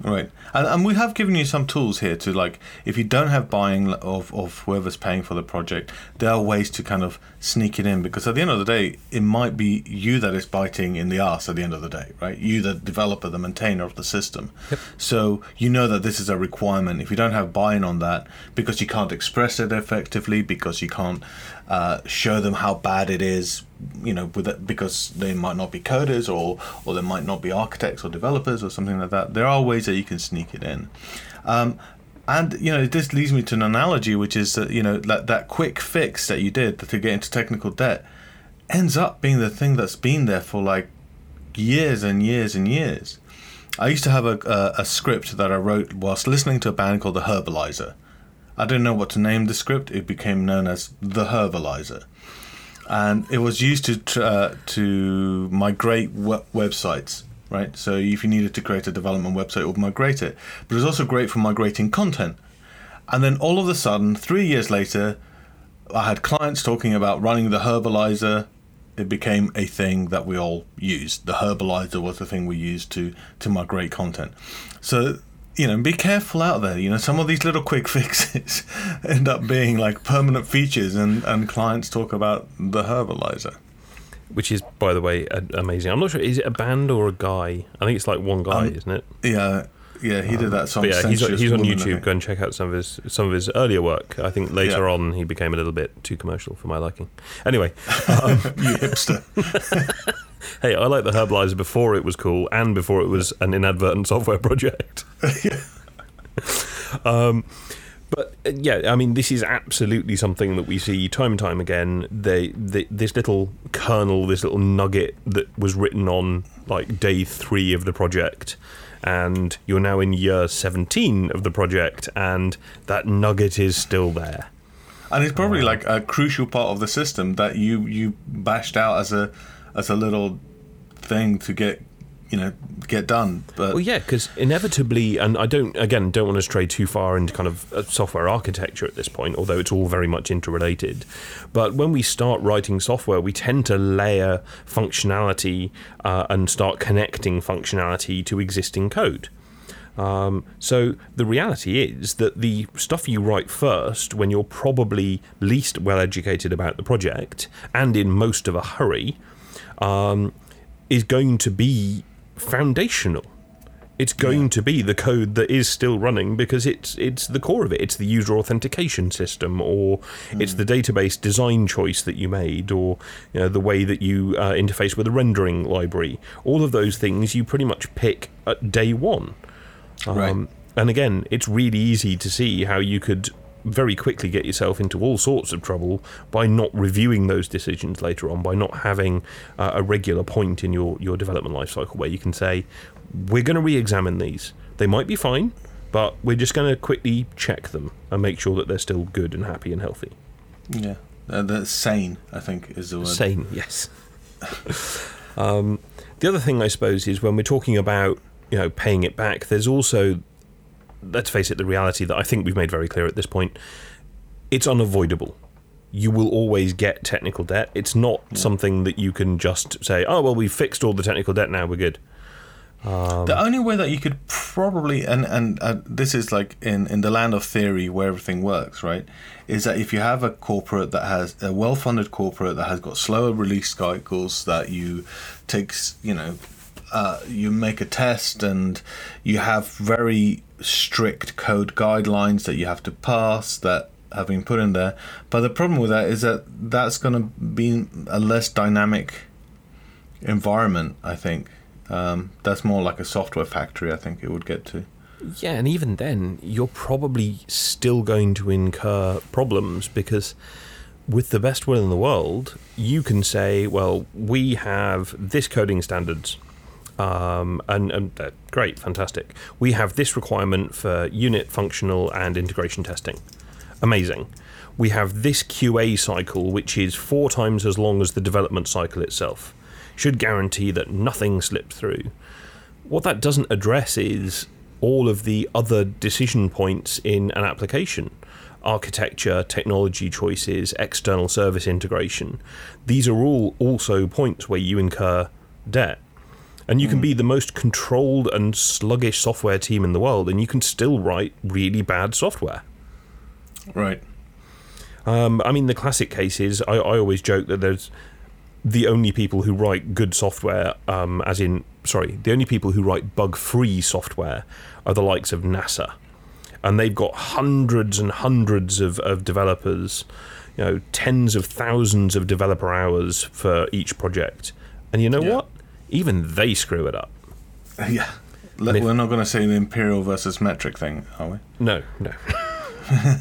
Right, and, and we have given you some tools here to like, if you don't have buying of, of whoever's paying for the project, there are ways to kind of sneak it in because at the end of the day, it might be you that is biting in the ass at the end of the day, right? You, the developer, the maintainer of the system. Yep. So you know that this is a requirement. If you don't have buy-in on that, because you can't express it effectively, because you can't uh, show them how bad it is, you know, with it, because they might not be coders or or there might not be architects or developers or something like that. There are ways that you can sneak it in. Um, and you know, this leads me to an analogy, which is that you know that that quick fix that you did to get into technical debt ends up being the thing that's been there for like years and years and years. I used to have a, a, a script that I wrote whilst listening to a band called the Herbalizer. I didn't know what to name the script. It became known as the Herbalizer, and it was used to uh, to migrate we- websites. Right, so if you needed to create a development website, it would migrate it. But it was also great for migrating content. And then all of a sudden, three years later, I had clients talking about running the Herbalizer it became a thing that we all used. The herbalizer was the thing we used to to migrate content. So you know, be careful out there. You know, some of these little quick fixes end up being like permanent features, and and clients talk about the herbalizer. Which is, by the way, amazing. I'm not sure. Is it a band or a guy? I think it's like one guy, um, isn't it? Yeah, yeah, he did that song. But yeah, he's, he's on YouTube. Go and check out some of his some of his earlier work. I think later yeah. on he became a little bit too commercial for my liking. Anyway, um, you hipster. hey, I like the Herbalizer before it was cool and before it was an inadvertent software project. um, but uh, yeah, I mean, this is absolutely something that we see time and time again. They, they, this little kernel, this little nugget that was written on like day three of the project and you're now in year 17 of the project, and that nugget is still there. And it's probably uh, like a crucial part of the system that you you bashed out as a as a little thing to get you know get done but well yeah because inevitably and i don't again don't want to stray too far into kind of uh, software architecture at this point although it's all very much interrelated. But when we start writing software we tend to layer functionality uh, and start connecting functionality to existing code. Um, so the reality is that the stuff you write first, when you're probably least well educated about the project and in most of a hurry, um, is going to be foundational. It's going yeah. to be the code that is still running because it's it's the core of it. It's the user authentication system, or mm. it's the database design choice that you made, or you know, the way that you uh, interface with a rendering library. All of those things you pretty much pick at day one. Um, right. And again, it's really easy to see how you could very quickly get yourself into all sorts of trouble by not reviewing those decisions later on, by not having uh, a regular point in your, your development lifecycle where you can say, we're going to re examine these. They might be fine, but we're just going to quickly check them and make sure that they're still good and happy and healthy. Yeah. Uh, that's sane, I think, is the word. Sane, yes. um, the other thing, I suppose, is when we're talking about you know paying it back, there's also let's face it, the reality that I think we've made very clear at this point, it's unavoidable. You will always get technical debt. It's not yeah. something that you can just say, "Oh well, we've fixed all the technical debt now. We're good." Um, the only way that you could probably and and uh, this is like in in the land of theory where everything works, right? Is that if you have a corporate that has a well-funded corporate that has got slower release cycles that you takes you know uh, you make a test and you have very strict code guidelines that you have to pass that have been put in there. But the problem with that is that that's going to be a less dynamic environment, I think. Um, that's more like a software factory, I think it would get to. Yeah, and even then, you're probably still going to incur problems because, with the best will in the world, you can say, well, we have this coding standards um, and, and uh, great, fantastic. We have this requirement for unit, functional, and integration testing. Amazing. We have this QA cycle, which is four times as long as the development cycle itself. Should guarantee that nothing slips through. What that doesn't address is all of the other decision points in an application architecture, technology choices, external service integration. These are all also points where you incur debt. And you can hmm. be the most controlled and sluggish software team in the world, and you can still write really bad software. Right. Um, I mean, the classic case is I, I, always joke that there's the only people who write good software, um, as in, sorry, the only people who write bug free software are the likes of NASA. And they've got hundreds and hundreds of, of developers you know tens of thousands of developer hours for each project, and you know Yeah. what? Even they screw it up. Yeah. If- we're not going to say the imperial versus metric thing, are we? No, no.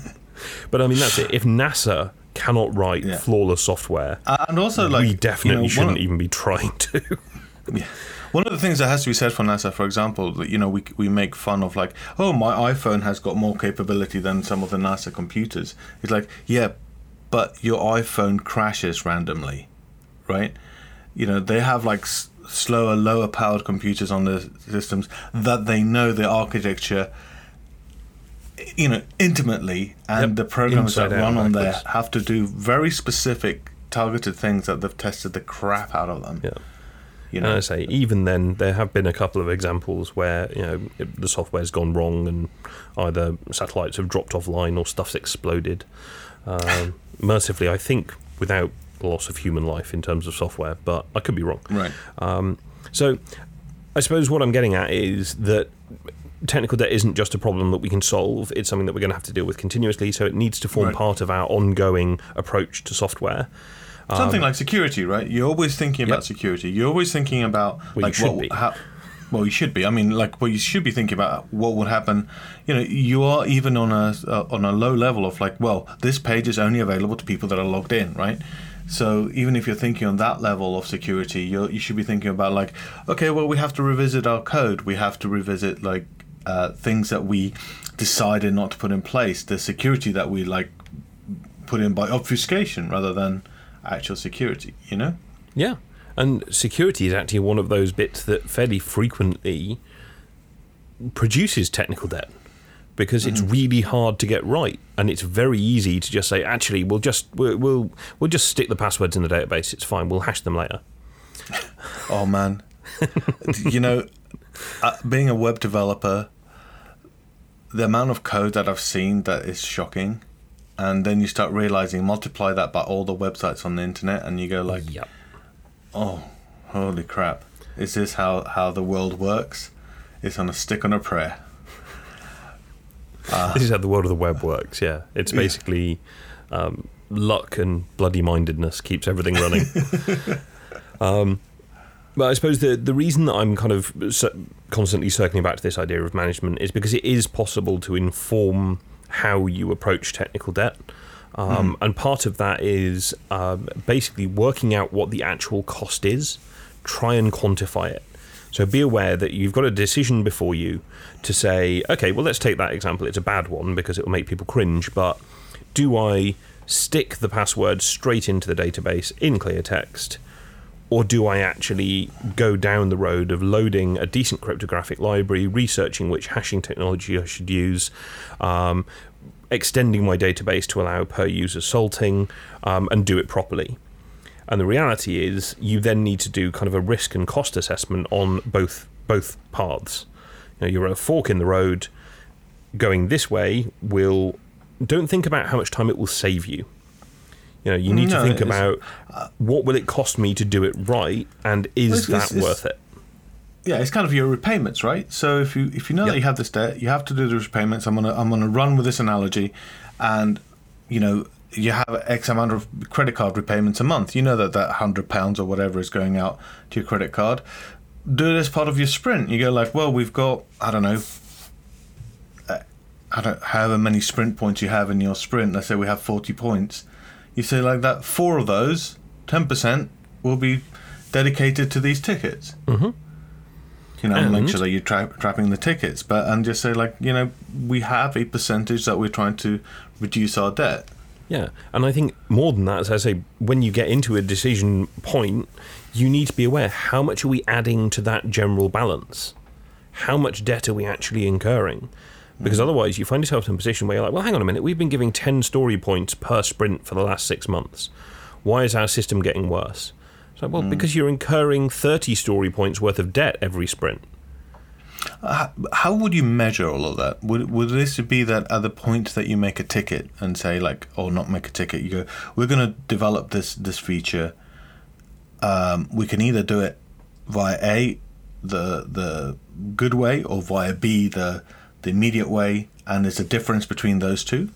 but I mean, that's it. If NASA cannot write Yeah. flawless software, Uh, and also, like, we definitely you know, shouldn't of- even be trying to. Yeah. One of the things that has to be said for NASA, for example, that you know we we make fun of like, oh, my iPhone has got more capability than some of the NASA computers. It's like, yeah, but your iPhone crashes randomly, right? You know they have like slower, lower powered computers on the systems that they know the architecture, you know, intimately, and Yep. the programs Inside that run on there have to do very specific, targeted things that they've tested the crap out of them. Yeah. You And know, I say, even then, there have been a couple of examples where you know the software's gone wrong, and either satellites have dropped offline or stuff's exploded. Um, mercifully, I think without loss of human life in terms of software, but I could be wrong. right. Um, so, I suppose what I'm getting at is that technical debt isn't just a problem that we can solve; it's something that we're going to have to deal with continuously. So, it needs to form Right. part of our ongoing approach to software. Something like security, right? You're always thinking about Um, Yep. security. You're always thinking about Well, like what. How, well, you should be. I mean, like, well, you should be thinking about what would happen. You know, you are even on a uh, on a low level of like, well, this page is only available to people that are logged in, right? So even if you're thinking on that level of security, you you should be thinking about like, okay, well, we have to revisit our code. We have to revisit like uh, things that we decided not to put in place. The security that we like put in by obfuscation rather than actual security. You know. Yeah. And security is actually one of those bits that fairly frequently produces technical debt because it's really hard to get right and it's very easy to just say actually we'll just we'll we'll, we'll just stick the passwords in the database. It's fine. We'll hash them later. Oh man, you know, uh, being a web developer, the amount of code that I've seen that is shocking, and then you start realizing multiply that by all the websites on the internet, and you go like, yep. Oh, holy crap, is this how how the world works? It's on a stick on a prayer. This is how the world of the web works yeah. It's basically um, luck and bloody mindedness keeps everything running. Um, but I suppose the the reason that I'm kind of constantly circling back to this idea of management is because it is possible to inform how you approach technical debt. Um, And part of that is um, basically working out what the actual cost is, try and quantify it. So be aware that you've got a decision before you to say, okay, well, let's take that example. It's a bad one because it will make people cringe, but do I stick the password straight into the database in clear text? or do I actually go down the road of loading a decent cryptographic library, researching which hashing technology I should use, um, extending my database to allow per user salting, um, and do it properly? And the reality is, you then need to do kind of a risk and cost assessment on both both paths. You know, you're at a fork in the road. Going this way will don't think about how much time it will save you. You know, you need No, to think about uh, what will it cost me to do it right, and is that worth it? Yeah, it's kind of your repayments, right? So if you if you know Yep. that you have this debt, you have to do the repayments. I'm gonna I'm gonna run with this analogy, and you know you have X amount of credit card repayments a month. You know that that hundred pounds or whatever is going out to your credit card. Do it as part of your sprint. You go like, well, we've got I don't know, uh, I don't however many sprint points you have in your sprint. Let's say we have forty points. You say like that, four of those, ten percent, will be dedicated to these tickets you know, and make sure that you're tra- trapping the tickets, but and just say like, you know, we have a percentage that we're trying to reduce our debt. Yeah, and I think more than that, as I say, when you get into a decision point, you need to be aware how much are we adding to that general balance? How much debt are we actually incurring? Because mm. otherwise, you find yourself in a position where you're like, well, hang on a minute, we've been giving 10 story points per sprint for the last six months. Why is our system getting worse? It's like, well, mm. because you're incurring 30 story points worth of debt every sprint. How, would you measure all of that? Would would this be that at the point that you make a ticket and say like, or not make a ticket, you go, we're going to develop this this feature. Um, we can either do it via A, the the good way, or via B, the the immediate way, and there's a difference between those two.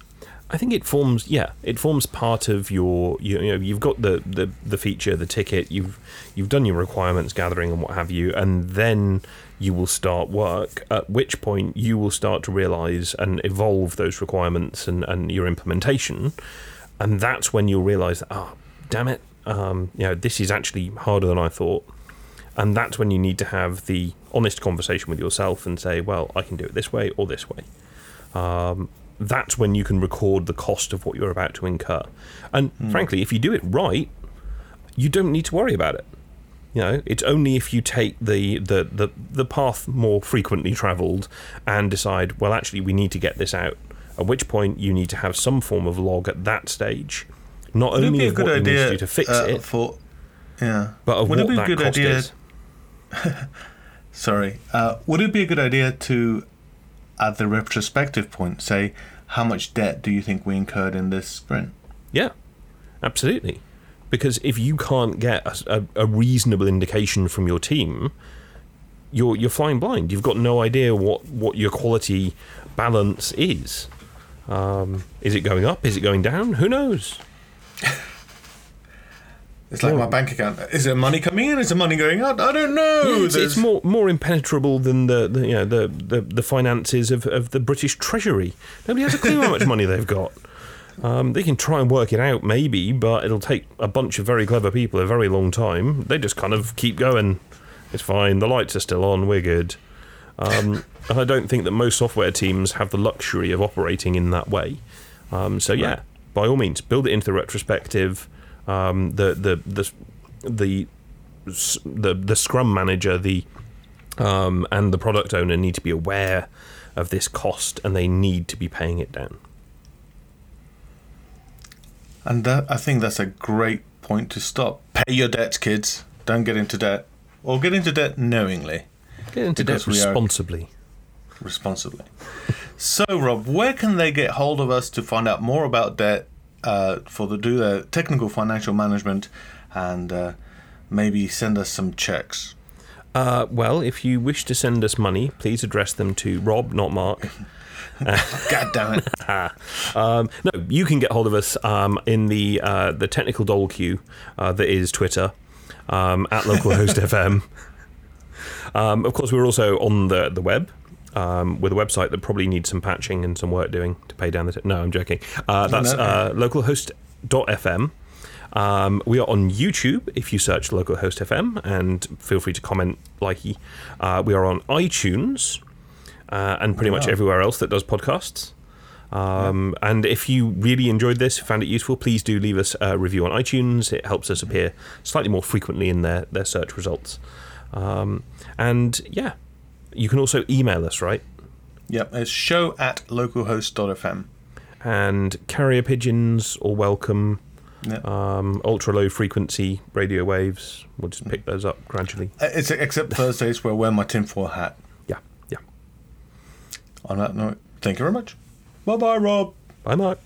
I think it forms, yeah, it forms part of your, you, you know, you've got the, the, the feature, the ticket, you've you've done your requirements gathering and what have you, and then you will start work. At which point you will start to realize and evolve those requirements and, and your implementation, and that's when you'll realize, ah, oh, damn it, um, you know, this is actually harder than I thought, and that's when you need to have the honest conversation with yourself and say, well, I can do it this way or this way. Um, that's when you can record the cost of what you're about to incur. And mm. frankly, if you do it right, you don't need to worry about it. You know, it's only if you take the, the, the, the path more frequently travelled and decide, well, actually, we need to get this out. At which point, you need to have some form of log at that stage, not Would only of what idea, you need to do to fix uh, it, for, yeah, but of Would what that cost idea, is. sorry, uh, would it be a good idea to at the retrospective point say how much debt do you think we incurred in this sprint? Yeah, absolutely. Because if you can't get a, a, a reasonable indication from your team, you're you're flying blind. You've got no idea what, what your quality balance is. Um, is it going up? Is it going down? Who knows? It's like my bank account. Is there money coming in? Is there money going out? I don't know. Yeah, it's, it's, more more impenetrable than the, the you know the, the, the finances of, of the British Treasury. Nobody has a clue how much money they've got. Um, they can try and work it out, maybe, but it'll take a bunch of very clever people a very long time. They just kind of keep going. It's fine. The lights are still on. We're good. Um, and I don't think that most software teams have the luxury of operating in that way. Um, so yeah, by all means, build it into the retrospective um, the, the the the the the Scrum manager, the um, and the product owner need to be aware of this cost, and they need to be paying it down. And that, I think that's a great point to stop. Pay your debts, kids. Don't get into debt, or get into debt knowingly. Get into debt responsibly. Responsibly. so, Rob, where can they get hold of us to find out more about debt uh, for the do the technical financial management and uh, maybe send us some checks. Uh, well, if you wish to send us money, please address them to Rob, not Mark. God damn it! um, no, you can get hold of us um, in the uh, the technical dole queue uh, that is Twitter um, at localhostfm. Um, of course, we're also on the the web um, with a website that probably needs some patching and some work doing to pay down the. T- no, I'm joking. Uh, that's uh, localhost.fm. Um, we are on YouTube if you search localhost FM and feel free to comment, likey. Uh, we are on iTunes uh, and pretty much everywhere else that does podcasts. Um, yeah. And if you really enjoyed this, found it useful, please do leave us a review on iTunes. It helps us appear slightly more frequently in their, their search results. Um, and yeah, you can also email us, right? Yep, it's show at localhost.fm. And carrier pigeons or welcome. Yep. Um, ultra low frequency radio waves. We'll just pick those up gradually. Uh, it's except Thursdays where I wear my tinfoil hat. On that note, thank you very much. Bye bye, Rob. Bye, Mark.